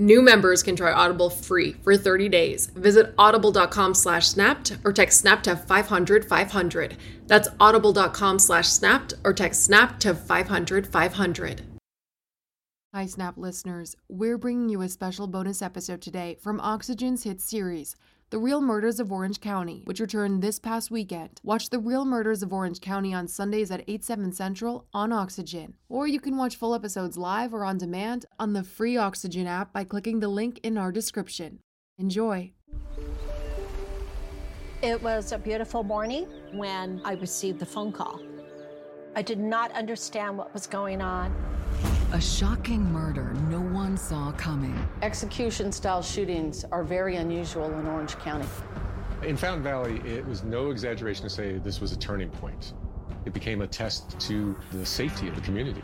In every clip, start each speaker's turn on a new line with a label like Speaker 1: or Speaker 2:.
Speaker 1: New members can try Audible free for 30 days. Visit audible.com slash snapped or text snap to 500 500. That's audible.com slash snapped or text snap to 500 500. Hi, Snap listeners. We're bringing you a special bonus episode today from Oxygen's hit series, the Real Murders of Orange County, which returned this past weekend. Watch The Real Murders of Orange County on Sundays at 8, 7 Central on Oxygen. Or you can watch full episodes live or on demand on the free Oxygen app by clicking the link in our description. Enjoy.
Speaker 2: It was a beautiful morning when I received the phone call. I did not understand what was going on.
Speaker 3: A shocking murder no one saw coming.
Speaker 4: Execution style shootings are very unusual in Orange County.
Speaker 5: In Fountain Valley, it was no exaggeration to say this was a turning point. It became a test to the safety of the community.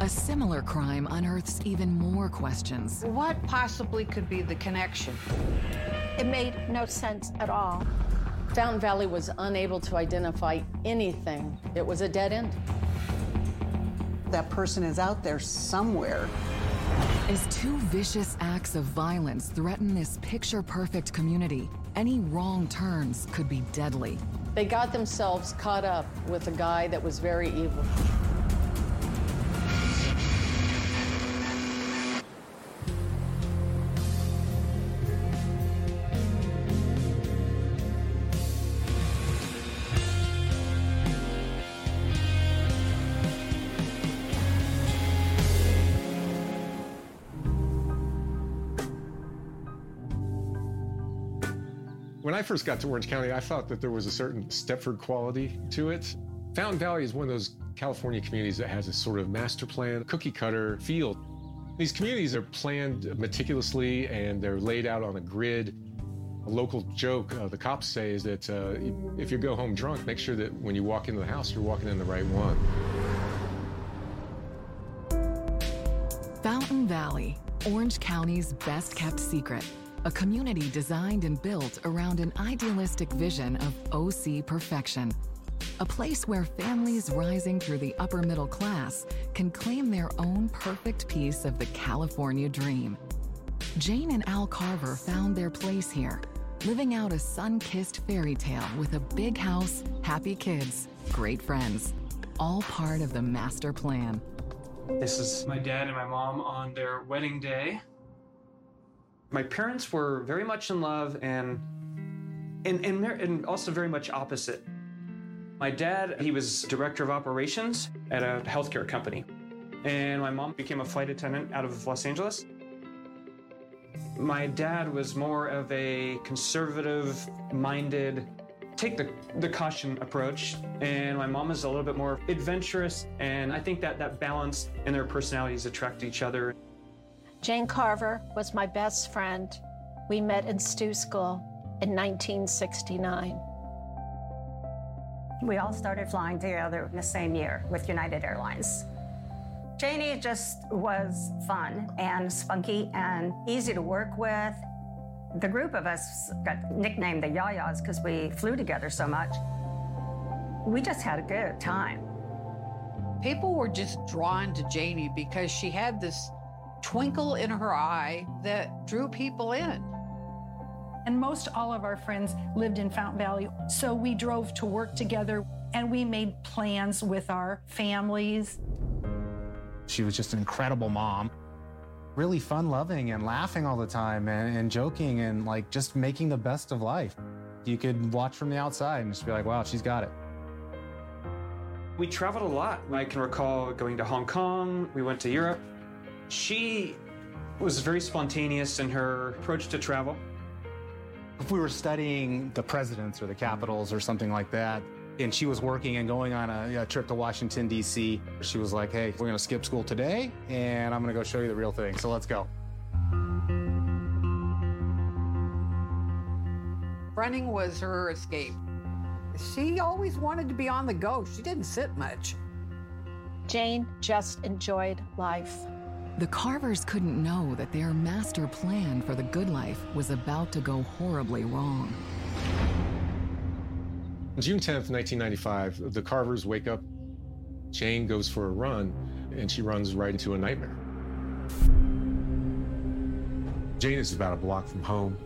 Speaker 3: A similar crime unearths even more questions.
Speaker 6: What possibly could be the connection?
Speaker 2: It made no sense at all.
Speaker 4: Fountain Valley was unable to identify anything. It was a dead end.
Speaker 6: That person is out there somewhere.
Speaker 3: As two vicious acts of violence threaten this picture perfect community, any wrong turns could be deadly.
Speaker 4: They got themselves caught up with a guy that was very evil.
Speaker 5: I first got to Orange County, I thought that there was a certain Stepford quality to it. Fountain Valley is one of those California communities that has a sort of master plan, cookie cutter feel. These communities are planned meticulously and they're laid out on a grid. A local joke uh, the cops say is that uh, if you go home drunk, make sure that when you walk into the house, you're walking in the right one.
Speaker 3: Fountain Valley, Orange County's best kept secret. A community designed and built around an idealistic vision of OC perfection. A place where families rising through the upper middle class can claim their own perfect piece of the California dream. Jane and Al Carver found their place here, living out a sun kissed fairy tale with a big house, happy kids, great friends, all part of the master plan.
Speaker 7: This is my dad and my mom on their wedding day. My parents were very much in love and and, and, and also very much opposite. My dad, he was director of operations at a healthcare company. And my mom became a flight attendant out of Los Angeles. My dad was more of a conservative minded, take the, the caution approach. And my mom is a little bit more adventurous. And I think that that balance in their personalities attract each other.
Speaker 2: Jane Carver was my best friend. We met in Stew School in 1969.
Speaker 8: We all started flying together in the same year with United Airlines. Janie just was fun and spunky and easy to work with. The group of us got nicknamed the Yayas because we flew together so much. We just had a good time.
Speaker 9: People were just drawn to Janie because she had this twinkle in her eye that drew people in.
Speaker 10: And most all of our friends lived in Fountain Valley, so we drove to work together and we made plans with our families.
Speaker 11: She was just an incredible mom. Really fun loving and laughing all the time and, and, joking and like just making the best of life. You could watch from the outside and just be like, wow, she's got it.
Speaker 7: We traveled a lot. I can recall going to Hong Kong, we went to Europe. She was very spontaneous in her approach to travel.
Speaker 11: If we were studying the presidents or the capitals or something like that, and she was working and going on a, a trip to Washington, D.C., she was like, hey, we're going to skip school today, and I'm going to go show you the real thing. So let's go.
Speaker 9: Running was her escape. She always wanted to be on the go. She didn't sit much.
Speaker 2: Jane just enjoyed life.
Speaker 3: The Carvers couldn't know that their master plan for the good life was about to go horribly wrong.
Speaker 5: June 10th, 1995, the Carvers wake up. Jane goes for a run, and she runs right into a nightmare. Jane is about a block from home,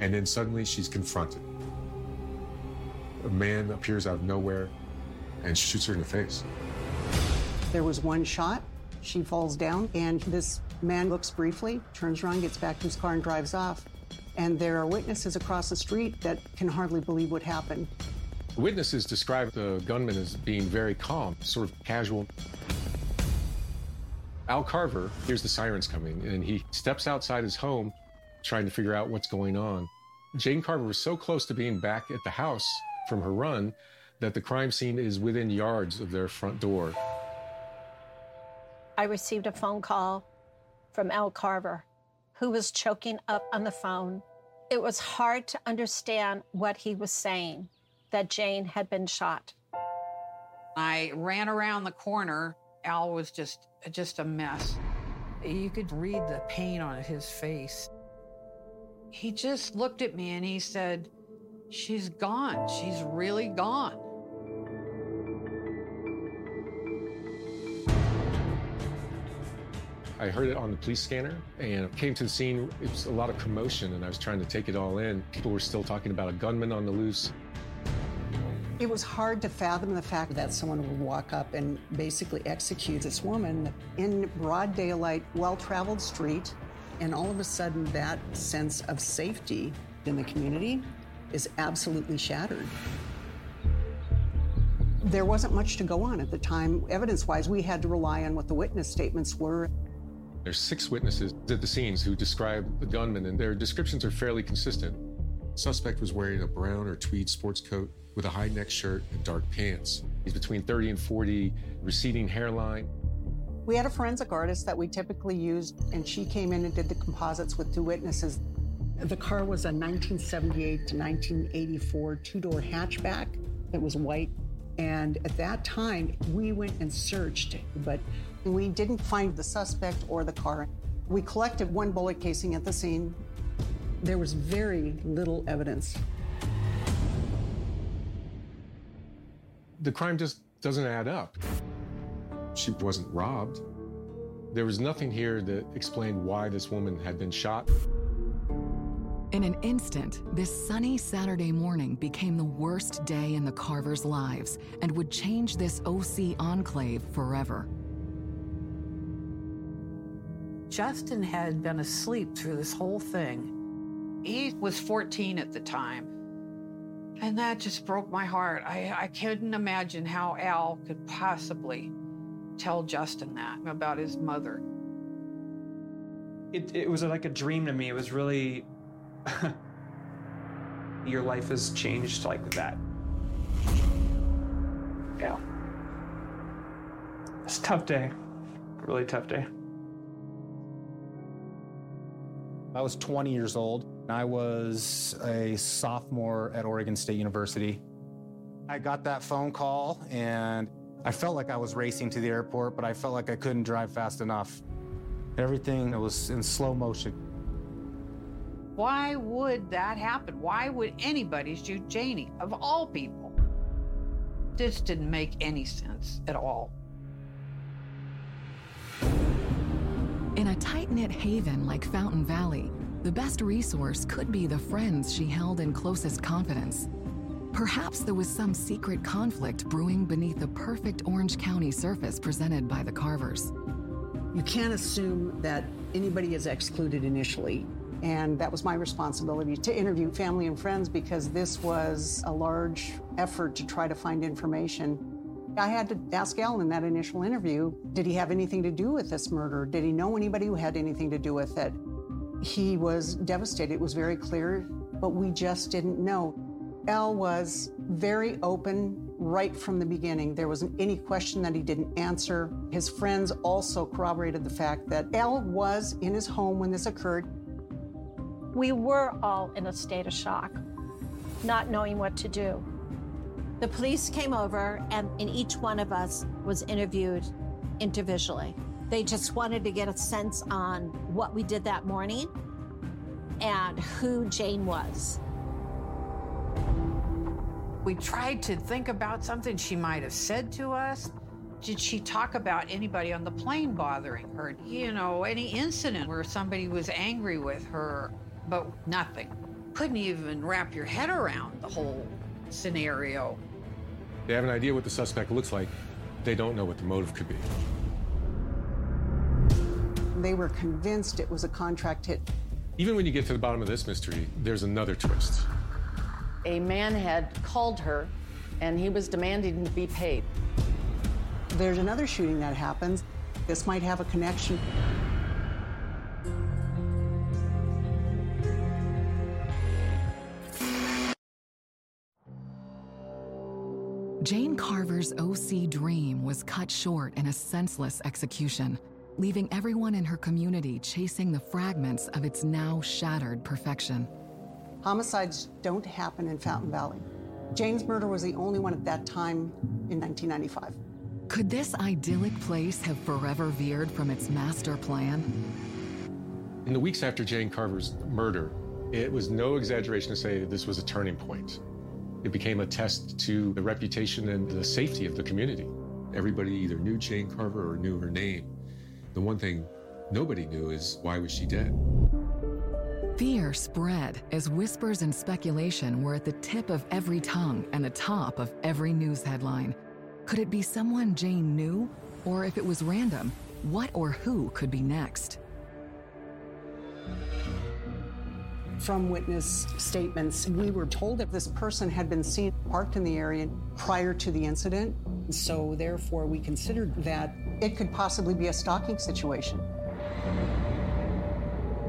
Speaker 5: and then suddenly she's confronted. A man appears out of nowhere and shoots her in the face.
Speaker 6: There was one shot. She falls down, and this man looks briefly, turns around, gets back to his car, and drives off. And there are witnesses across the street that can hardly believe what happened.
Speaker 5: Witnesses describe the gunman as being very calm, sort of casual. Al Carver hears the sirens coming, and he steps outside his home trying to figure out what's going on. Jane Carver was so close to being back at the house from her run that the crime scene is within yards of their front door.
Speaker 2: I received a phone call from Al Carver, who was choking up on the phone. It was hard to understand what he was saying that Jane had been shot.
Speaker 9: I ran around the corner. Al was just just a mess. You could read the pain on his face. He just looked at me and he said, She's gone. She's really gone.
Speaker 5: I heard it on the police scanner and came to the scene. It was a lot of commotion, and I was trying to take it all in. People were still talking about a gunman on the loose.
Speaker 6: It was hard to fathom the fact that someone would walk up and basically execute this woman in broad daylight, well traveled street, and all of a sudden that sense of safety in the community is absolutely shattered. There wasn't much to go on at the time. Evidence wise, we had to rely on what the witness statements were.
Speaker 5: There's six witnesses at the scenes who describe the gunman, and their descriptions are fairly consistent. suspect was wearing a brown or tweed sports coat with a high neck shirt and dark pants. He's between 30 and 40, receding hairline.
Speaker 6: We had a forensic artist that we typically used, and she came in and did the composites with two witnesses. The car was a 1978 to 1984 two door hatchback that was white. And at that time, we went and searched, but we didn't find the suspect or the car. We collected one bullet casing at the scene. There was very little evidence.
Speaker 5: The crime just doesn't add up. She wasn't robbed. There was nothing here that explained why this woman had been shot.
Speaker 3: In an instant, this sunny Saturday morning became the worst day in the Carvers' lives and would change this OC enclave forever.
Speaker 9: Justin had been asleep through this whole thing. He was 14 at the time. And that just broke my heart. I, I couldn't imagine how Al could possibly tell Justin that about his mother.
Speaker 7: It, it was like a dream to me. It was really your life has changed like that. Yeah. It's a tough day. Really tough day.
Speaker 11: I was 20 years old. I was a sophomore at Oregon State University. I got that phone call and I felt like I was racing to the airport, but I felt like I couldn't drive fast enough. Everything was in slow motion.
Speaker 9: Why would that happen? Why would anybody shoot Janie, of all people? This didn't make any sense at all.
Speaker 3: In a tight knit haven like Fountain Valley, the best resource could be the friends she held in closest confidence. Perhaps there was some secret conflict brewing beneath the perfect Orange County surface presented by the Carvers.
Speaker 6: You can't assume that anybody is excluded initially. And that was my responsibility to interview family and friends because this was a large effort to try to find information. I had to ask Al in that initial interview did he have anything to do with this murder? Did he know anybody who had anything to do with it? He was devastated. It was very clear, but we just didn't know. Al was very open right from the beginning. There wasn't any question that he didn't answer. His friends also corroborated the fact that Al was in his home when this occurred.
Speaker 2: We were all in a state of shock, not knowing what to do. The police came over, and, each one of us was interviewed individually. They just wanted to get a sense on what we did that morning and who Jane was.
Speaker 9: We tried to think about something she might have said to us. Did she talk about anybody on the plane bothering her? You know, any incident where somebody was angry with her, but nothing. Couldn't even wrap your head around the whole scenario.
Speaker 5: They have an idea what the suspect looks like. They don't know what the motive could be.
Speaker 6: They were convinced it was a contract hit.
Speaker 5: Even when you get to the bottom of this mystery, there's another twist.
Speaker 4: A man had called her and he was demanding to be paid.
Speaker 6: There's another shooting that happens. This might have a connection.
Speaker 3: Jane Carver's OC dream was cut short in a senseless execution, leaving everyone in her community chasing the fragments of its now shattered perfection.
Speaker 6: Homicides don't happen in Fountain Valley. Jane's murder was the only one at that time in 1995.
Speaker 3: Could this idyllic place have forever veered from its master plan?
Speaker 5: In the weeks after Jane Carver's murder, it was no exaggeration to say that this was a turning point. It became a test to the reputation and the safety of the community. Everybody either knew Jane Carver or knew her name. The one thing nobody knew is why was she dead?
Speaker 3: Fear spread as whispers and speculation were at the tip of every tongue and the top of every news headline. Could it be someone Jane knew? Or if it was random, what or who could be next?
Speaker 6: From witness statements, we were told that this person had been seen parked in the area prior to the incident. So, therefore, we considered that it could possibly be a stalking situation.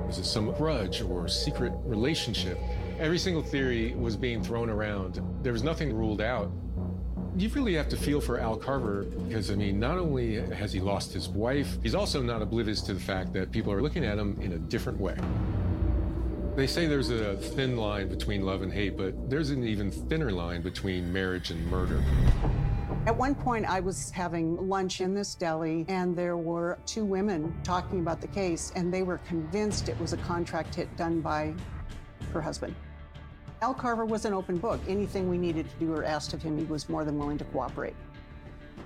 Speaker 5: Was it some grudge or secret relationship? Every single theory was being thrown around. There was nothing ruled out. You really have to feel for Al Carver because, I mean, not only has he lost his wife, he's also not oblivious to the fact that people are looking at him in a different way. They say there's a thin line between love and hate, but there's an even thinner line between marriage and murder.
Speaker 6: At one point, I was having lunch in this deli, and there were two women talking about the case, and they were convinced it was a contract hit done by her husband. Al Carver was an open book. Anything we needed to do or asked of him, he was more than willing to cooperate.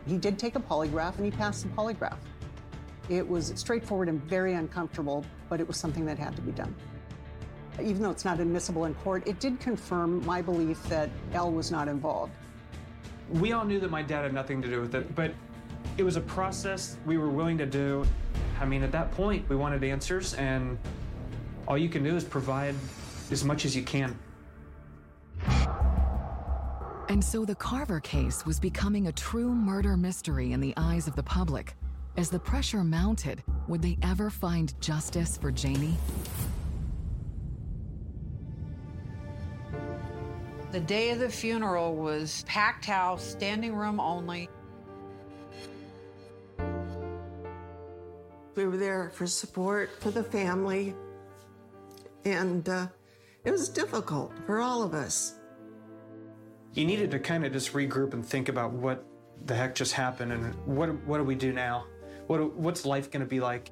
Speaker 6: He did take a polygraph, and he passed the polygraph. It was straightforward and very uncomfortable, but it was something that had to be done. Even though it's not admissible in court, it did confirm my belief that Al was not involved.
Speaker 7: We all knew that my dad had nothing to do with it, but it was a process we were willing to do. I mean, at that point, we wanted answers, and all you can do is provide as much as you can.
Speaker 3: And so the Carver case was becoming a true murder mystery in the eyes of the public. As the pressure mounted, would they ever find justice for Janie?
Speaker 9: The day of the funeral was packed house, standing room only.
Speaker 12: We were there for support for the family, and uh, it was difficult for all of us.
Speaker 7: You needed to kind of just regroup and think about what the heck just happened and what, what do we do now? What, what's life going to be like?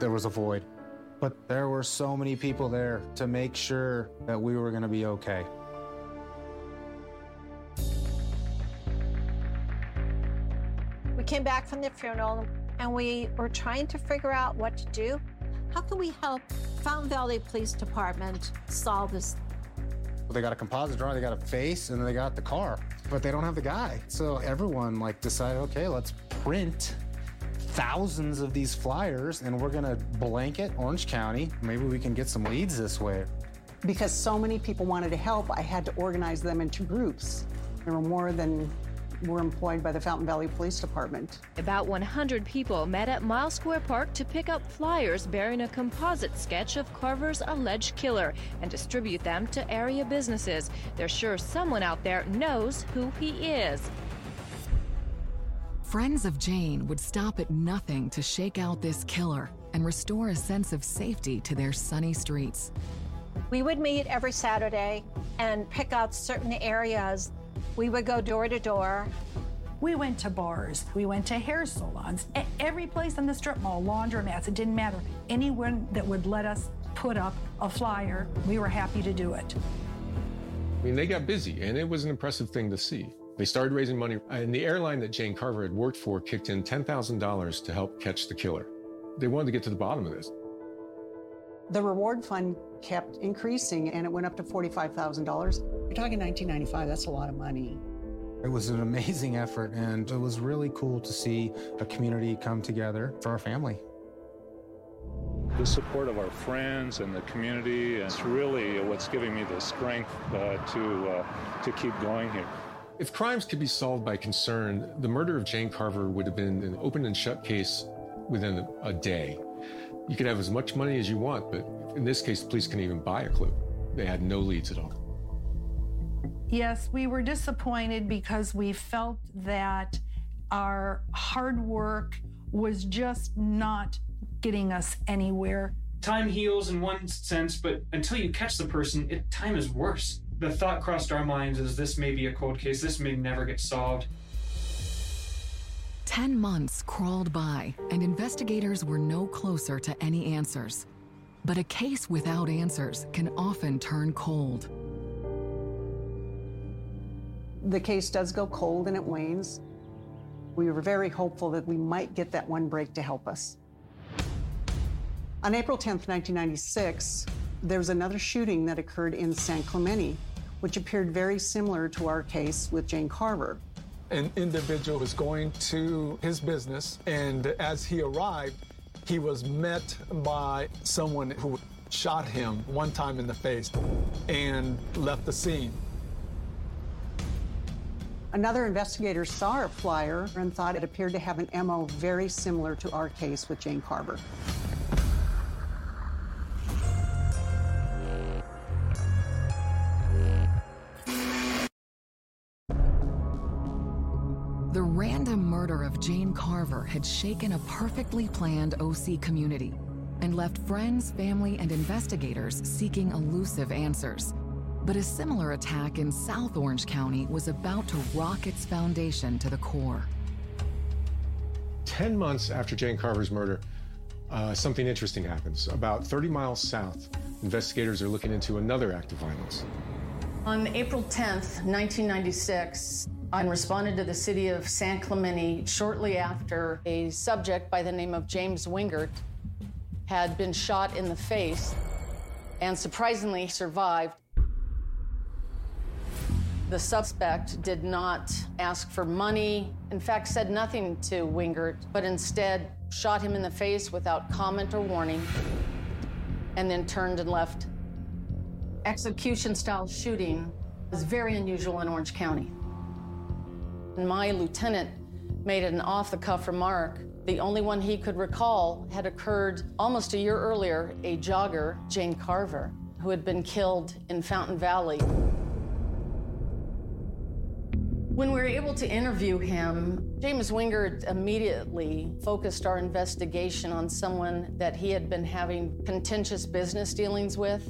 Speaker 11: There was a void, but there were so many people there to make sure that we were going to be okay.
Speaker 2: We came back from the funeral and we were trying to figure out what to do. How can we help Fountain Valley Police Department solve this?
Speaker 11: Well, They got a composite drawing, they got a face, and they got the car, but they don't have the guy. So everyone like decided, okay, let's print thousands of these flyers and we're gonna blanket Orange County. Maybe we can get some leads this way.
Speaker 6: Because so many people wanted to help, I had to organize them into groups. There were more than were employed by the Fountain Valley Police Department.
Speaker 13: About 100 people met at Mile Square Park to pick up flyers bearing a composite sketch of Carver's alleged killer and distribute them to area businesses. They're sure someone out there knows who he is.
Speaker 3: Friends of Jane would stop at nothing to shake out this killer and restore a sense of safety to their sunny streets.
Speaker 2: We would meet every Saturday and pick out certain areas. We would go door to door.
Speaker 10: We went to bars, we went to hair salons, every place in the strip mall, laundromats, it didn't matter. Anyone that would let us put up a flyer, we were happy to do it.
Speaker 5: I mean, they got busy, and it was an impressive thing to see. They started raising money, and the airline that Jane Carver had worked for kicked in $10,000 to help catch the killer. They wanted to get to the bottom of this.
Speaker 6: The reward fund kept increasing, and it went up to $45,000. You're talking 1995, that's a lot of money.
Speaker 11: It was an amazing effort, and it was really cool to see a community come together for our family.
Speaker 14: The support of our friends and the community is really what's giving me the strength uh, to, uh, to keep going here.
Speaker 5: If crimes could be solved by concern, the murder of Jane Carver would have been an open and shut case within a day. You could have as much money as you want, but in this case, the police can't even buy a clue. They had no leads at all.
Speaker 10: Yes, we were disappointed because we felt that our hard work was just not getting us anywhere.
Speaker 7: Time heals in one sense, but until you catch the person, it, time is worse the thought crossed our minds is this may be a cold case, this may never get solved.
Speaker 3: Ten months crawled by, and investigators were no closer to any answers. But a case without answers can often turn cold.
Speaker 6: The case does go cold and it wanes. We were very hopeful that we might get that one break to help us. On April 10th, 1996, there was another shooting that occurred in San Clemente, which appeared very similar to our case with Jane Carver.
Speaker 15: An individual was going to his business, and as he arrived, he was met by someone who shot him one time in the face and left the scene.
Speaker 6: Another investigator saw a flyer and thought it appeared to have an MO very similar to our case with Jane Carver.
Speaker 3: Had shaken a perfectly planned OC community and left friends, family, and investigators seeking elusive answers. But a similar attack in South Orange County was about to rock its foundation to the core.
Speaker 5: Ten months after Jane Carver's murder, uh, something interesting happens. About 30 miles south, investigators are looking into another act of violence.
Speaker 4: On April 10th, 1996, I responded to the city of San Clemente shortly after a subject by the name of James Wingert had been shot in the face and surprisingly survived. The suspect did not ask for money, in fact, said nothing to Wingert, but instead shot him in the face without comment or warning, and then turned and left. Execution style shooting is very unusual in Orange County. My lieutenant made an off the cuff remark. The only one he could recall had occurred almost a year earlier, a jogger, Jane Carver, who had been killed in Fountain Valley. When we were able to interview him, James Wingert immediately focused our investigation on someone that he had been having contentious business dealings with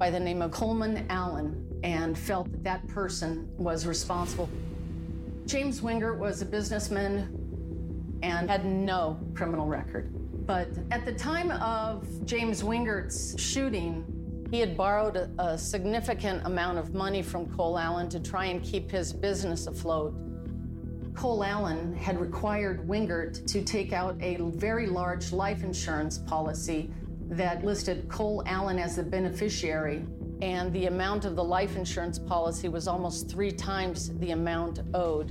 Speaker 4: by the name of Coleman Allen. and felt that that person was responsible. James Wingert was a businessman and had no criminal record. But at the time of James Wingert's shooting, he had borrowed a, a, significant amount of money from Cole Allen to try and keep his business afloat. Cole Allen had required Wingert to take out a very large life insurance policy that listed Cole Allen as the beneficiary, and the amount of the life insurance policy was almost three times the amount owed.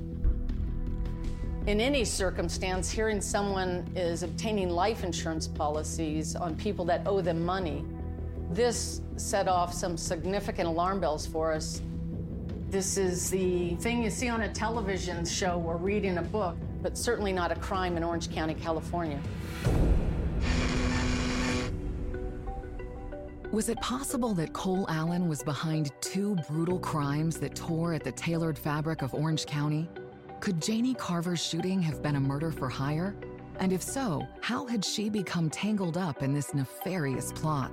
Speaker 4: In any circumstance, hearing someone is obtaining life insurance policies on people that owe them money, this set off some significant alarm bells for us. This is the thing you see on a television show or read in a book, but certainly not a crime in Orange County, California.
Speaker 3: Was it possible that Cole Allen was behind two brutal crimes that tore at the tailored fabric of Orange County? Could Janie Carver's shooting have been a murder for hire? And if so, how had she become tangled up in this nefarious plot?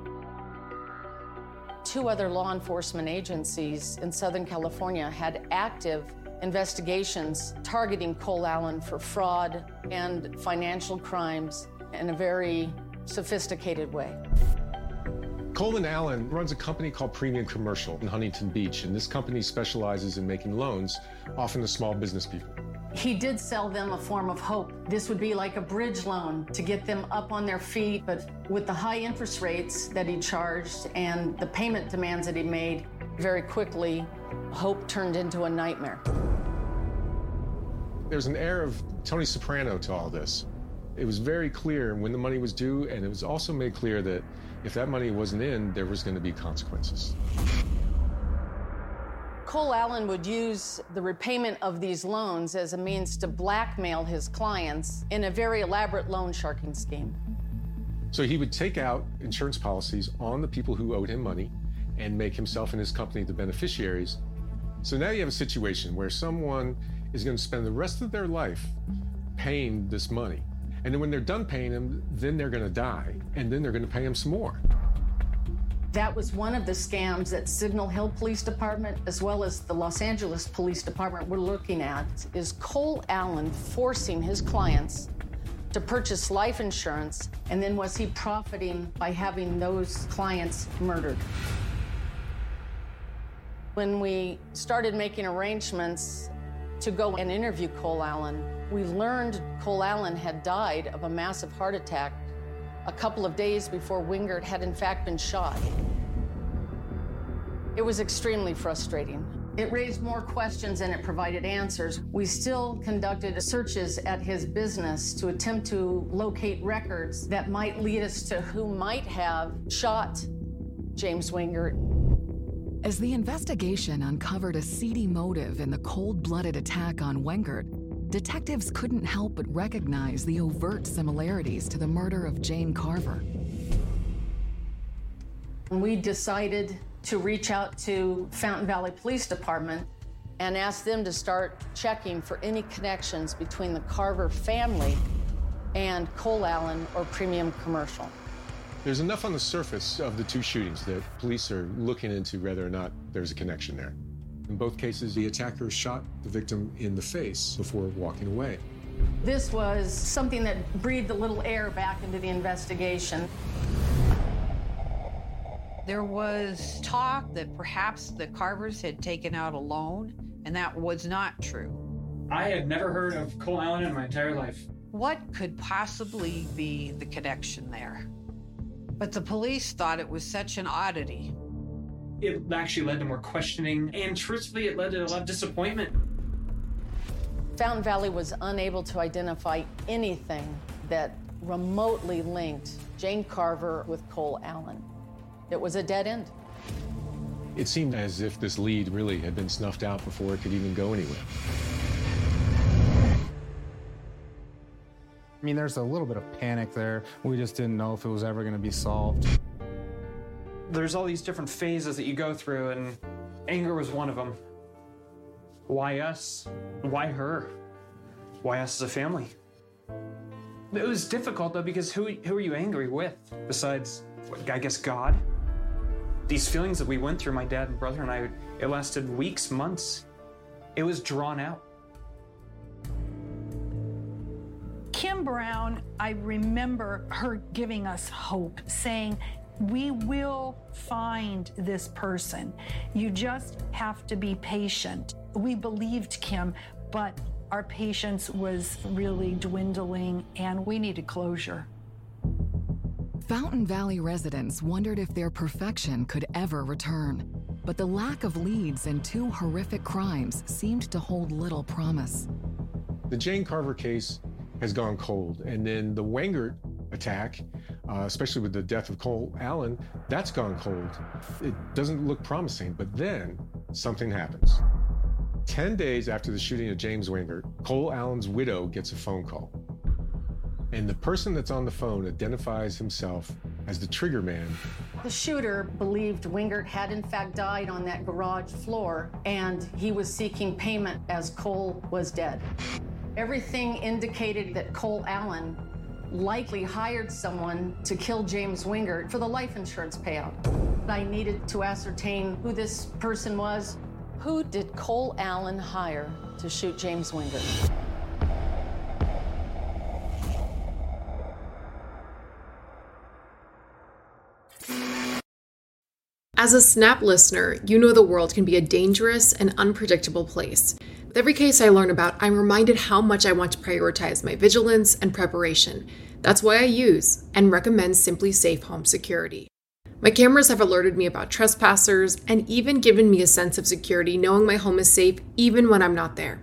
Speaker 4: Two other law enforcement agencies in Southern California had active investigations targeting Cole Allen for fraud and financial crimes in a very sophisticated way.
Speaker 5: Coleman Allen runs a company called Premium Commercial in Huntington Beach, and this company specializes in making loans, often to small business people.
Speaker 4: He did sell them a form of hope. This would be like a bridge loan to get them up on their feet, but with the high interest rates that he charged and the payment demands that he made, very quickly, hope turned into a nightmare.
Speaker 5: There's an air of Tony Soprano to all this. It was very clear when the money was due, and it was also made clear that if that money wasn't in, there was going to be consequences.
Speaker 4: Cole Allen would use the repayment of these loans as a means to blackmail his clients in a very elaborate loan sharking scheme.
Speaker 5: So he would take out insurance policies on the people who owed him money and make himself and his company the beneficiaries. So now you have a situation where someone is going to spend the rest of their life paying this money. And then when they're done paying him, then they're going to die, and then they're going to pay him some more.
Speaker 4: That was one of the scams that Signal Hill Police Department, as well as the Los Angeles Police Department, were looking at. Is Cole Allen forcing his clients to purchase life insurance, and then was he profiting by having those clients murdered? When we started making arrangements to go and interview Cole Allen, we learned Cole Allen had died of a massive heart attack a couple of days before Wingert had in fact been shot. It was extremely frustrating. It raised more questions than it provided answers. We still conducted searches at his business to attempt to locate records that might lead us to who might have shot James Wingert.
Speaker 3: As the investigation uncovered a seedy motive in the cold blooded attack on Wengert, detectives couldn't help but recognize the overt similarities to the murder of Jane Carver.
Speaker 4: We decided to reach out to Fountain Valley Police Department and ask them to start checking for any connections between the Carver family and Cole Allen or Premium Commercial.
Speaker 5: There's enough on the surface of the two shootings that police are looking into whether or not there's a connection there. In both cases, the attacker shot the victim in the face before walking away.
Speaker 4: This was something that breathed a little air back into the investigation.
Speaker 9: There was talk that perhaps the Carvers had taken out a loan, and that was not true.
Speaker 7: I had never heard of Cole Allen in my entire life.
Speaker 9: What could possibly be the connection there? But the police thought it was such an oddity.
Speaker 7: It actually led to more questioning, and truthfully, it led to a lot of disappointment.
Speaker 4: Fountain Valley was unable to identify anything that remotely linked Jane Carver with Cole Allen. It was a dead end.
Speaker 5: It seemed as if this lead really had been snuffed out before it could even go anywhere.
Speaker 11: I mean, there's a little bit of panic there. We just didn't know if it was ever going to be solved.
Speaker 7: There's all these different phases that you go through, and anger was one of them. Why us? Why her? Why us as a family? It was difficult though because who who are you angry with besides I guess God? These feelings that we went through, my dad and brother and I, it lasted weeks, months. It was drawn out.
Speaker 10: Kim Brown, I remember her giving us hope, saying, we will find this person. You just have to be patient. We believed Kim, but our patience was really dwindling and we needed closure.
Speaker 3: Fountain Valley residents wondered if their perfection could ever return. But the lack of leads and two horrific crimes seemed to hold little promise.
Speaker 5: The Jane Carver case has gone cold, and then the Wengert attack, uh, especially with the death of Cole Allen, that's gone cold. It doesn't look promising, but then something happens. 10 days after the shooting of James Wengert, Cole Allen's widow gets a phone call. And the person that's on the phone identifies himself as the trigger man.
Speaker 4: The shooter believed Wengert had in fact died on that garage floor, and he was seeking payment as Cole was dead. Everything indicated that Cole Allen likely hired someone to kill James Wengert for the life insurance payout. I needed to ascertain who this person was. Who did Cole Allen hire to shoot James Wengert?
Speaker 16: As a Snap listener, you know the world can be a dangerous and unpredictable place. With every case I learn about, I'm reminded how much I want to prioritize my vigilance and preparation. That's why I use and recommend SimpliSafe Home Security. My cameras have alerted me about trespassers and even given me a sense of security knowing my home is safe even when I'm not there.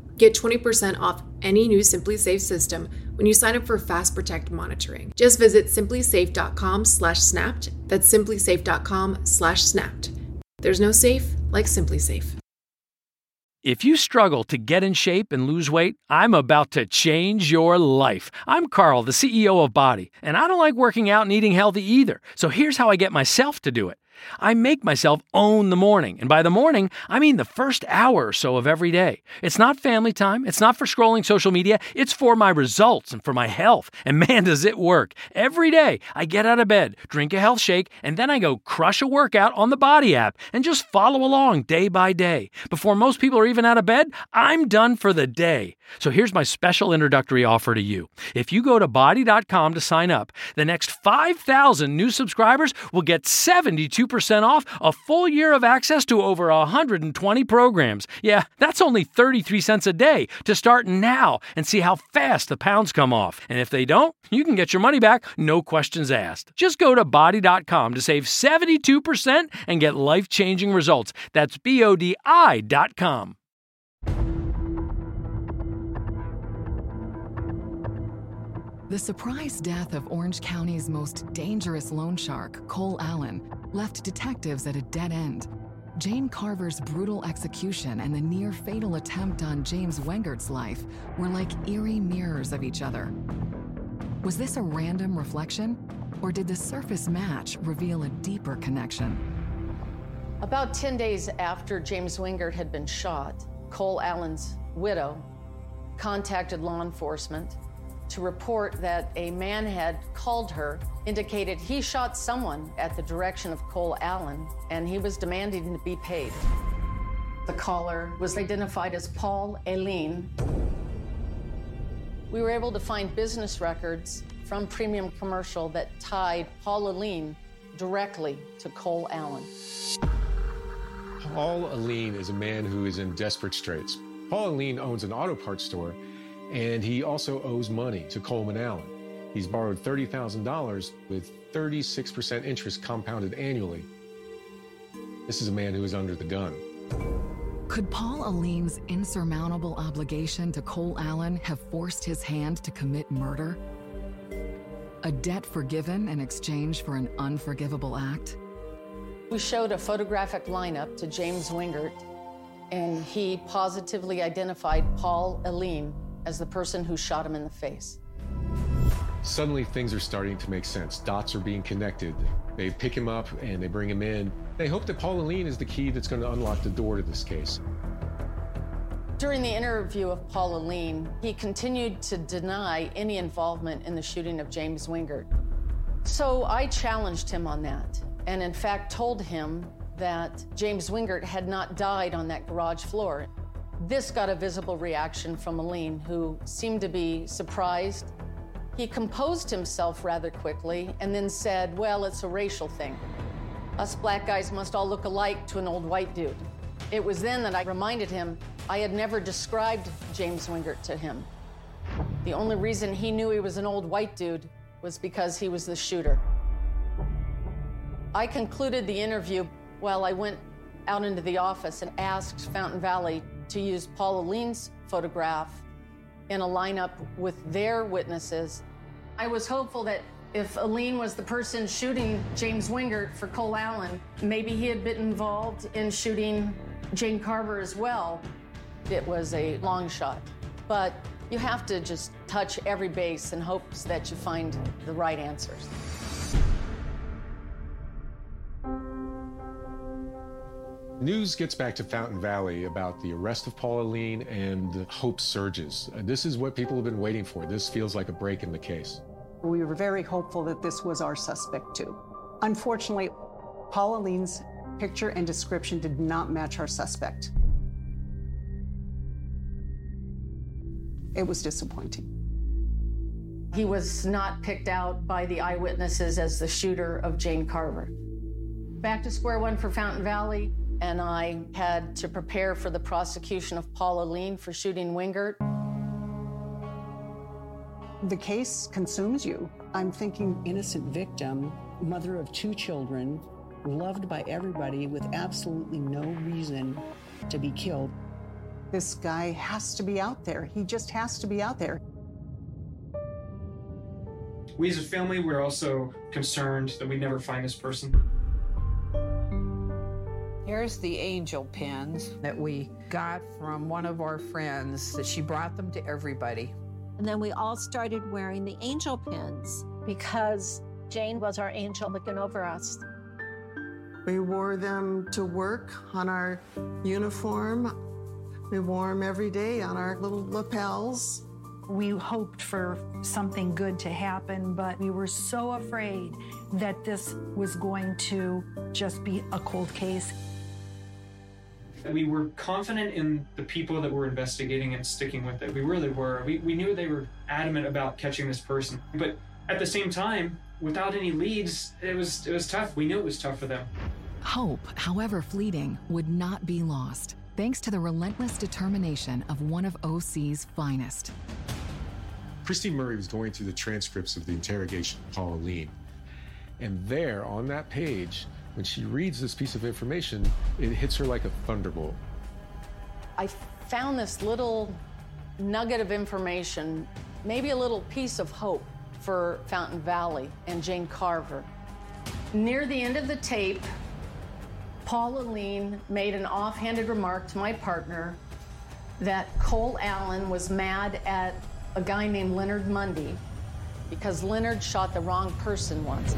Speaker 16: Get 20% off any new SimpliSafe system when you sign up for Fast Protect monitoring. Just visit simplisafe.com/snapped. That's simplisafe.com/snapped. There's no safe like SimpliSafe.
Speaker 17: If you struggle to get in shape and lose weight, I'm about to change your life. I'm Carl, the CEO of BODi, and I don't like working out and eating healthy either. So here's how I get myself to do it. I make myself own the morning. And by the morning, I mean the first hour or so of every day. It's not family time. It's not for scrolling social media. It's for my results and for my health. And man, does it work. Every day, I get out of bed, drink a health shake, and then I go crush a workout on the BODi app and just follow along day by day. Before most people are even out of bed, I'm done for the day. So here's my special introductory offer to you. If you go to bodi.com to sign up, the next 5,000 new subscribers will get 72 percent off a full year of access to over 120 programs. Yeah, that's only 33 cents a day to start now and see how fast the pounds come off. And if they don't, you can get your money back, no questions asked. Just go to bodi.com to save 72% and get life changing results. That's B O D I.com.
Speaker 3: The surprise death of Orange County's most dangerous loan shark, Cole Allen, left detectives at a dead end. Jane Carver's brutal execution and the near fatal attempt on James Wengert's life were like eerie mirrors of each other. Was this a random reflection, or did the surface match reveal a deeper connection?
Speaker 4: About 10 days after James Wengert had been shot, Cole Allen's widow contacted law enforcement to report that a man had called her, indicated he shot someone at the direction of Cole Allen, and he was demanding to be paid. The caller was identified as Paul Aileen. We were able to find business records from Premium Commercial that tied Paul Aileen directly to Cole Allen.
Speaker 5: Paul Aileen is a man who is in desperate straits. Paul Aileen owns an auto parts store and he also owes money to Coleman Allen. He's borrowed $30,000 with 36% interest compounded annually. This is a man who is under the gun.
Speaker 3: Could Paul Alleen's insurmountable obligation to Cole Allen have forced his hand to commit murder? A debt forgiven in exchange for an unforgivable act?
Speaker 4: We showed a photographic lineup to James Wingert, and he positively identified Paul Alene as the person who shot him in the face.
Speaker 5: Suddenly, things are starting to make sense. Dots are being connected. They pick him up and they bring him in. They hope that Paul Alene is the key that's going to unlock the door to this case.
Speaker 4: During the interview of Paul Alene, he continued to deny any involvement in the shooting of James Wingert. So I challenged him on that, and in fact told him that James Wingert had not died on that garage floor. This got a visible reaction from Alene, who seemed to be surprised. He composed himself rather quickly and then said, Well, it's a racial thing. Us black guys must all look alike to an old white dude. It was then that I reminded him I had never described James Wingert to him. The only reason he knew he was an old white dude was because he was the shooter. I concluded the interview while I went out into the office and asked Fountain Valley to use Paul Alene's photograph in a lineup with their witnesses. I was hopeful that if Alene was the person shooting James Wingert for Cole Allen, maybe he had been involved in shooting Jane Carver as well. It was a long shot. But you have to just touch every base in hopes that you find the right answers.
Speaker 5: News gets back to Fountain Valley about the arrest of Paul Alene and hope surges. This is what people have been waiting for. This feels like a break in the case.
Speaker 6: We were very hopeful that this was our suspect, too. Unfortunately, Paul Alene's picture and description did not match our suspect. It was disappointing.
Speaker 4: He was not picked out by the eyewitnesses as the shooter of Jane Carver. Back to square one for Fountain Valley, and I had to prepare for the prosecution of Paul Alene for shooting Wingert.
Speaker 6: The case consumes you. I'm thinking innocent victim, mother of two children, loved by everybody with absolutely no reason to be killed. This guy has to be out there. He just has to be out there.
Speaker 7: We as a family, we're also concerned that we never find this person.
Speaker 9: Here's the angel pins that we got from one of our friends that she brought them to everybody.
Speaker 2: And then we all started wearing the angel pins because Jane was our angel looking over us.
Speaker 12: We wore them to work on our uniform. We wore them every day on our little lapels.
Speaker 10: We hoped for something good to happen, but we were so afraid that this was going to just be a cold case.
Speaker 7: We were confident in the people that were investigating and sticking with it. We really were. We, we knew they were adamant about catching this person. But at the same time, without any leads, it was it was tough. We knew it was tough for them.
Speaker 3: Hope, however fleeting, would not be lost thanks to the relentless determination of one of OC's finest.
Speaker 5: Christy Murray was going through the transcripts of the interrogation of Paul Alene. And there, on that page, when she reads this piece of information, it hits her like a thunderbolt.
Speaker 4: I found this little nugget of information, maybe a little piece of hope for Fountain Valley and Jane Carver. Near the end of the tape, Paul Alene made an offhanded remark to my partner that Cole Allen was mad at a guy named Leonard Mundy because Leonard shot the wrong person once.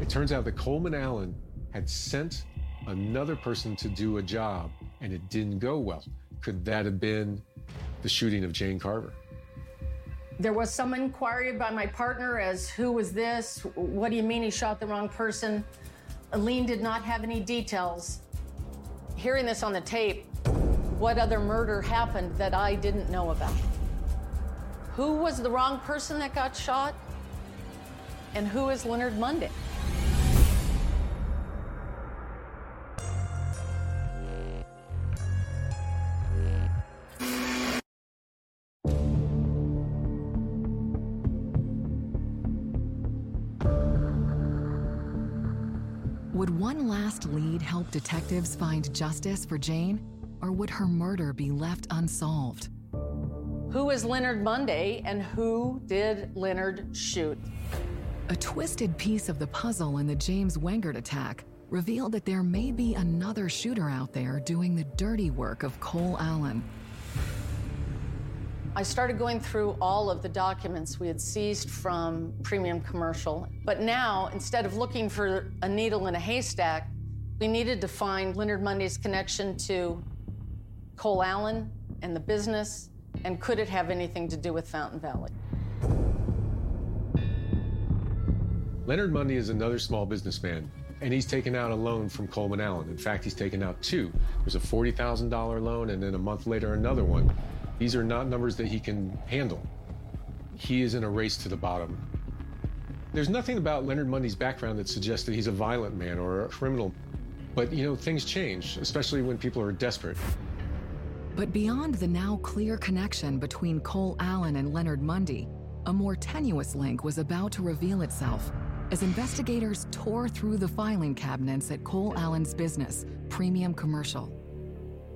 Speaker 5: It turns out that Coleman Allen had sent another person to do a job and it didn't go well. Could that have been the shooting of Jane Carver?
Speaker 4: There was some inquiry by my partner as who was this? What do you mean he shot the wrong person? Alene did not have any details. Hearing this on the tape, what other murder happened that I didn't know about? Who was the wrong person that got shot? And who is Leonard Mundy?
Speaker 3: One last lead help detectives find justice for Jane? Or would her murder be left unsolved?
Speaker 4: Who is Leonard Mundy, and who did Leonard shoot?
Speaker 3: A twisted piece of the puzzle in the James Wingert attack revealed that there may be another shooter out there doing the dirty work of Cole Allen.
Speaker 4: I started going through all of the documents we had seized from Premium Commercial. But now, instead of looking for a needle in a haystack, we needed to find Leonard Mundy's connection to Cole Allen and the business, and could it have anything to do with Fountain Valley?
Speaker 5: Leonard Mundy is another small businessman, and he's taken out a loan from Coleman Allen. In fact, he's taken out two. There's a $40,000 loan, and then a month later, another one. These are not numbers that he can handle. He is in a race to the bottom. There's nothing about Leonard Mundy's background that suggests that he's a violent man or a criminal. But, you know, things change, especially when people are desperate.
Speaker 3: But beyond the now clear connection between Cole Allen and Leonard Mundy, a more tenuous link was about to reveal itself as investigators tore through the filing cabinets at Cole Allen's business, Premium Commercial.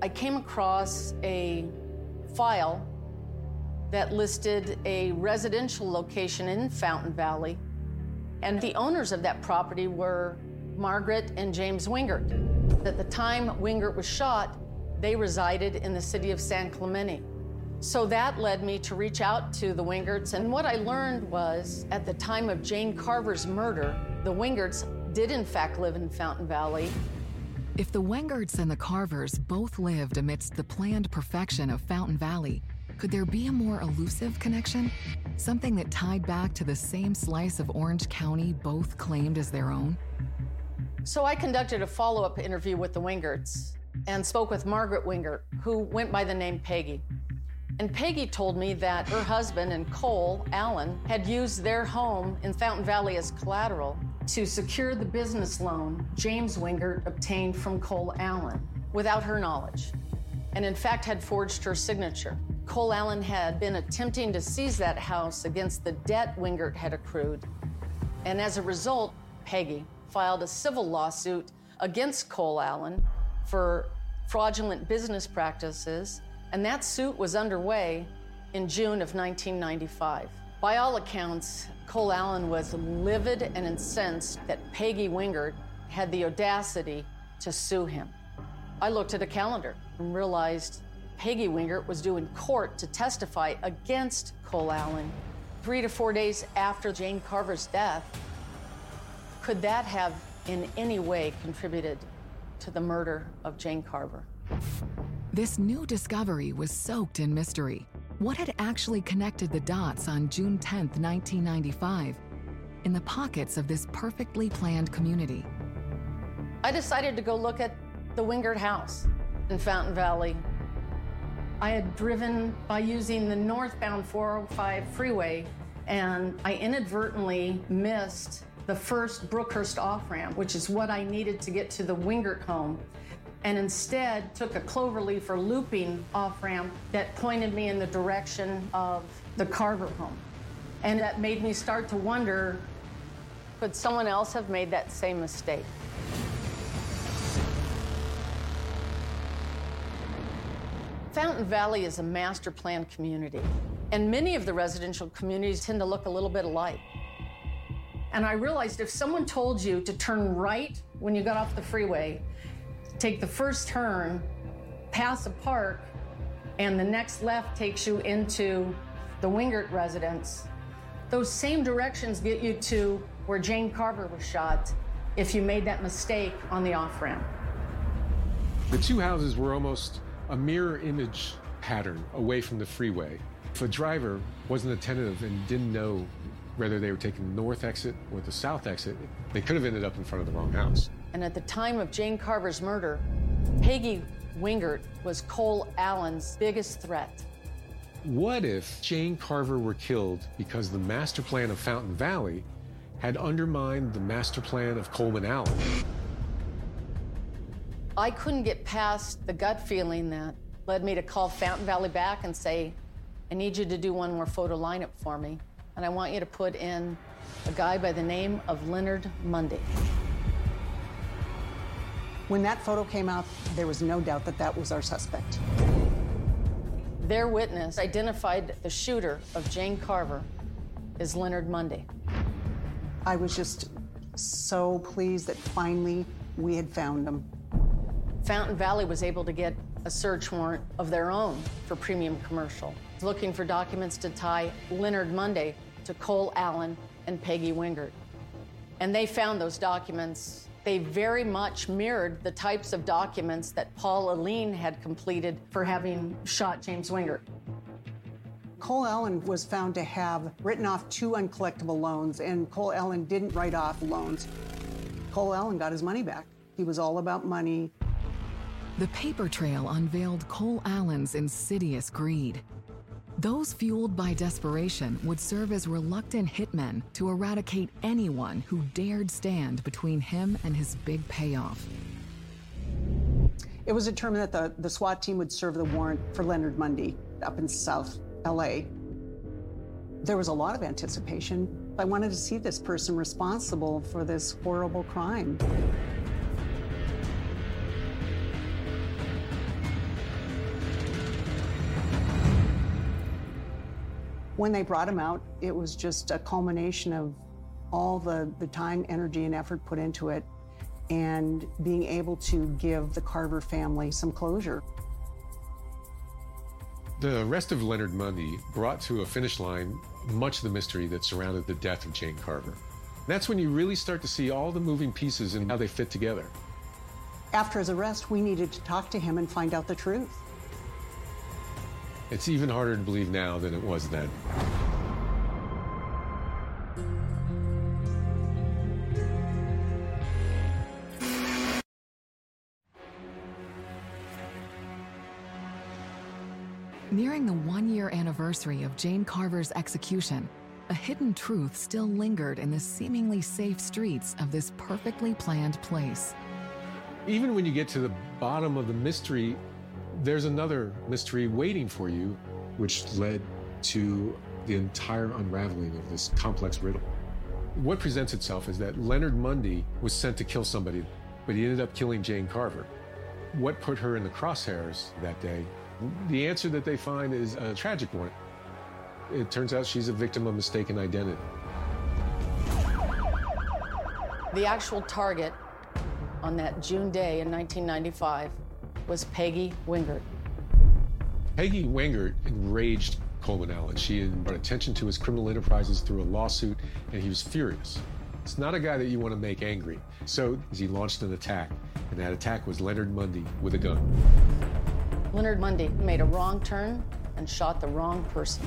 Speaker 4: I came across a file that listed a residential location in Fountain Valley, and the owners of that property were Margaret and James Wingert. At the time Wingert was shot, they resided in the city of San Clemente. So that led me to reach out to the Wingerts, and what I learned was at the time of Jane Carver's murder, the Wingerts did in fact live in Fountain Valley.
Speaker 3: If the Wingerts and the Carvers both lived amidst the planned perfection of Fountain Valley, could there be a more elusive connection? Something that tied back to the same slice of Orange County both claimed as their own?
Speaker 4: So I conducted a follow up interview with the Wingerts and spoke with Margaret Wingert, who went by the name Peggy. And Peggy told me that her husband and Cole Allen had used their home in Fountain Valley as collateral to secure the business loan James Wingert obtained from Cole Allen without her knowledge, and in fact had forged her signature. Cole Allen had been attempting to seize that house against the debt Wingert had accrued. And as a result, Peggy filed a civil lawsuit against Cole Allen for fraudulent business practices, and that suit was underway in June of 1995. By all accounts, Cole Allen was livid and incensed that Peggy Wingert had the audacity to sue him. I looked at a calendar and realized Peggy Wingert was due in court to testify against Cole Allen three to four days after Jane Carver's death. Could that have in any way contributed to the murder of Jane Carver?
Speaker 3: This new discovery was soaked in mystery. What had actually connected the dots on June 10, 1995, in the pockets of this perfectly planned community?
Speaker 4: I decided to go look at the Wingert house in Fountain Valley. I had driven by using the northbound 405 freeway, and I inadvertently missed the first Brookhurst off ramp, which is what I needed to get to the Wingert home and instead took a cloverleaf or looping off ramp that pointed me in the direction of the Carver home. And that made me start to wonder could someone else have made that same mistake? Fountain Valley is a master planned community, and many of the residential communities tend to look a little bit alike. And I realized if someone told you to turn right when you got off the freeway take the first turn, pass a park, and the next left takes you into the Wingert residence. Those same directions get you to where Jane Carver was shot if you made that mistake on the off ramp.
Speaker 5: The two houses were almost a mirror image pattern away from the freeway. If a driver wasn't attentive and didn't know whether they were taking the north exit or the south exit, they could have ended up in front of the wrong house.
Speaker 4: And at the time of Jane Carver's murder, Peggy Wingert was Cole Allen's biggest threat.
Speaker 5: What if Jane Carver were killed because the master plan of Fountain Valley had undermined the master plan of Coleman Allen?
Speaker 4: I couldn't get past the gut feeling that led me to call Fountain Valley back and say, I need you to do one more photo lineup for me. And I want you to put in a guy by the name of Leonard Mundy.
Speaker 6: When that photo came out, there was no doubt that that was our suspect.
Speaker 4: Their witness identified the shooter of Jane Carver as Leonard Mundy.
Speaker 6: I was just so pleased that finally we had found him.
Speaker 4: Fountain Valley was able to get a search warrant of their own for Premium Commercial, looking for documents to tie Leonard Mundy to Cole Allen and Peggy Wingert. And they found those documents. They very much mirrored the types of documents that Paul Alleyne had completed for having shot James Wingert.
Speaker 6: Cole Allen was found to have written off two uncollectible loans, and Cole Allen didn't write off loans. Cole Allen got his money back. He was all about money.
Speaker 3: The paper trail unveiled Cole Allen's insidious greed. Those fueled by desperation would serve as reluctant hitmen to eradicate anyone who dared stand between him and his big payoff.
Speaker 6: It was determined that the, the SWAT team would serve the warrant for Leonard Mundy up in South LA. There was a lot of anticipation. I wanted to see this person responsible for this horrible crime. When they brought him out, it was just a culmination of all the, the time, energy, and effort put into it, and being able to give the Carver family some closure.
Speaker 5: The arrest of Leonard Mundy brought to a finish line much of the mystery that surrounded the death of Jane Carver. That's when you really start to see all the moving pieces and how they fit together.
Speaker 6: After his arrest, we needed to talk to him and find out the truth.
Speaker 5: It's even harder to believe now than it was then.
Speaker 3: Nearing the one year anniversary of Jane Carver's execution, a hidden truth still lingered in the seemingly safe streets of this perfectly planned place.
Speaker 5: Even when you get to the bottom of the mystery, there's another mystery waiting for you, which led to the entire unraveling of this complex riddle. What presents itself is that Leonard Mundy was sent to kill somebody, but he ended up killing Jane Carver. What put her in the crosshairs that day? The answer that they find is a tragic one. It turns out she's a victim of mistaken identity.
Speaker 4: The actual target on that June day in 1995 was Peggy Wingert.
Speaker 5: Peggy Wingert enraged Coleman Allen. She had brought attention to his criminal enterprises through a lawsuit, and he was furious. It's not a guy that you want to make angry. So he launched an attack, and that attack was Leonard Mundy with a gun.
Speaker 4: Leonard Mundy made a wrong turn and shot the wrong person.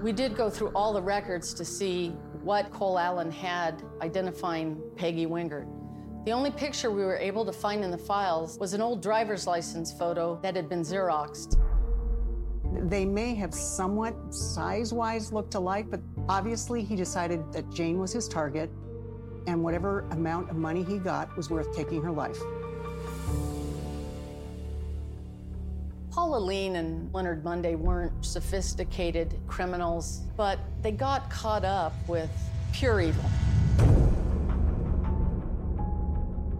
Speaker 4: We did go through all the records to see what Cole Allen had identifying Peggy Wingert. The only picture we were able to find in the files was an old driver's license photo that had been Xeroxed.
Speaker 6: They may have somewhat size wise looked alike, but obviously he decided that Jane was his target, and whatever amount of money he got was worth taking her life.
Speaker 4: Paula Alleyne and Leonard Mundy weren't sophisticated criminals, but they got caught up with pure evil.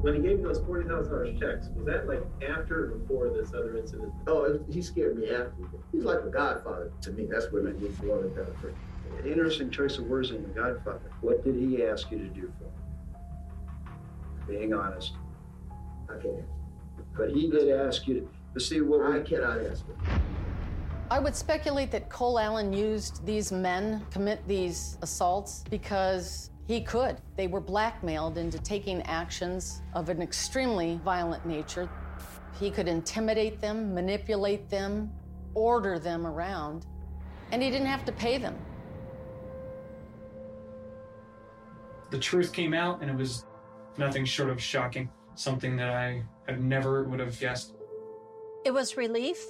Speaker 18: When he gave you those forty thousand dollars checks, was that like after or before this other incident?
Speaker 19: Oh, it, he scared me after. He's like a godfather to me. That's what I need for all that for.
Speaker 18: An interesting choice of words in The Godfather. What did he ask you to do for him? Being honest.
Speaker 19: I can't.
Speaker 18: But he did ask you to. But see, what
Speaker 19: I cannot ask answer.
Speaker 4: I would speculate that Cole Allen used these men commit these assaults because he could. They were blackmailed into taking actions of an extremely violent nature. He could intimidate them, manipulate them, order them around, and he didn't have to pay them.
Speaker 7: The truth came out, and it was nothing short of shocking. Something that I had never would have guessed.
Speaker 2: It was relief,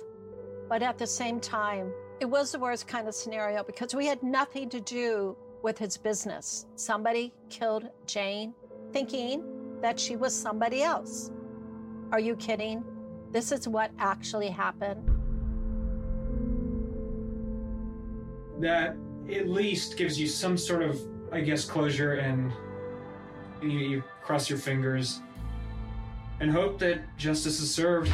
Speaker 2: but at the same time, it was the worst kind of scenario because we had nothing to do with his business. Somebody killed Jane thinking that she was somebody else. Are you kidding? This is what actually happened.
Speaker 7: That at least gives you some sort of, I guess, closure, and you, you cross your fingers and hope that justice is served.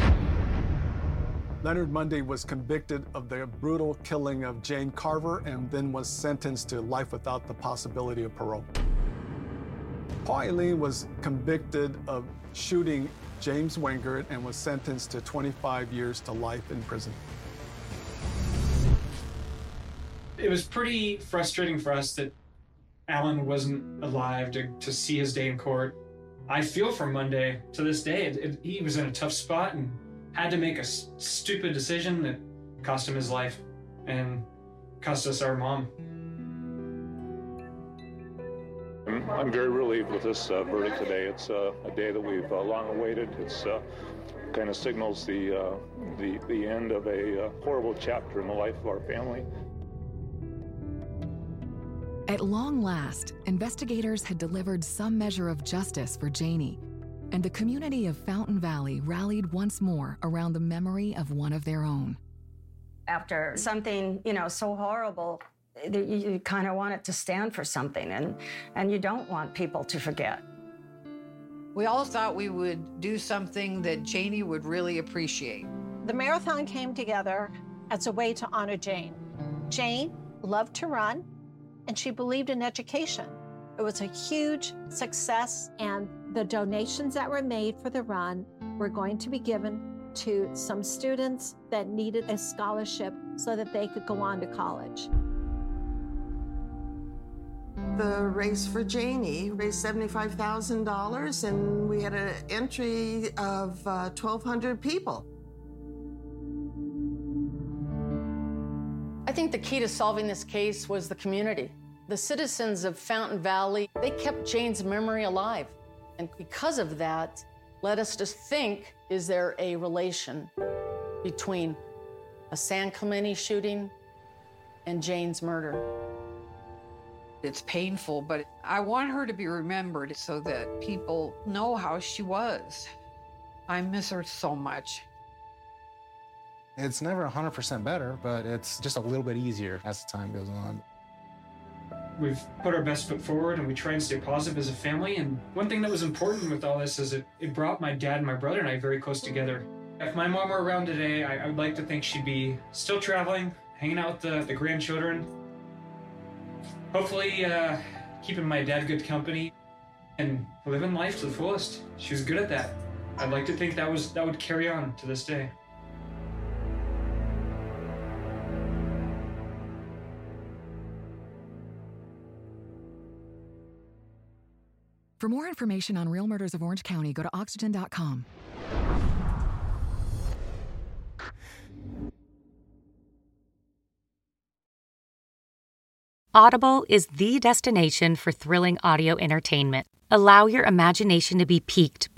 Speaker 15: Leonard Mundy was convicted of the brutal killing of Jane Carver and then was sentenced to life without the possibility of parole. Paul Aileen was convicted of shooting James Wingert and was sentenced to 25 years to life in prison.
Speaker 7: It was pretty frustrating for us that Allen wasn't alive to, to see his day in court. I feel for Mundy to this day. It, it, he was in a tough spot and had to make a s- stupid decision that cost him his life and cost us our mom.
Speaker 14: I'm, I'm very relieved with this uh, verdict today. It's uh, a day that we've uh, long awaited. It's uh, kind of signals the, uh, the the end of a uh, horrible chapter in the life of our family.
Speaker 3: At long last, investigators had delivered some measure of justice for Janie, and the community of Fountain Valley rallied once more around the memory of one of their own.
Speaker 8: After something, you know, so horrible, you, you kind of want it to stand for something, and, and you don't want people to forget.
Speaker 9: We all thought we would do something that Janie would really appreciate.
Speaker 2: The marathon came together as a way to honor Jane. Jane loved to run and she believed in education. It was a huge success, and the donations that were made for the run were going to be given to some students that needed a scholarship so that they could go on to college.
Speaker 12: The race for Janie raised $75,000, and we had an entry of uh, 1,200 people.
Speaker 4: I think the key to solving this case was the community. The citizens of Fountain Valley, they kept Jane's memory alive. And because of that, led us to think is there a relation between a San Clemente shooting and Jane's murder?
Speaker 9: It's painful, but I want her to be remembered so that people know how she was. I miss her so much.
Speaker 11: It's never 100% better, but it's just a little bit easier as the time goes on.
Speaker 7: We've put our best foot forward and we try and stay positive as a family. And one thing that was important with all this is it, it brought my dad and my brother and I very close together. If my mom were around today, I, I would like to think she'd be still traveling, hanging out with the, the grandchildren, hopefully uh, keeping my dad good company and living life to the fullest. She was good at that. I'd like to think that was that would carry on to this day.
Speaker 3: For more information on real murders of Orange County, go to oxygen.com.
Speaker 20: Audible is the destination for thrilling audio entertainment. Allow your imagination to be piqued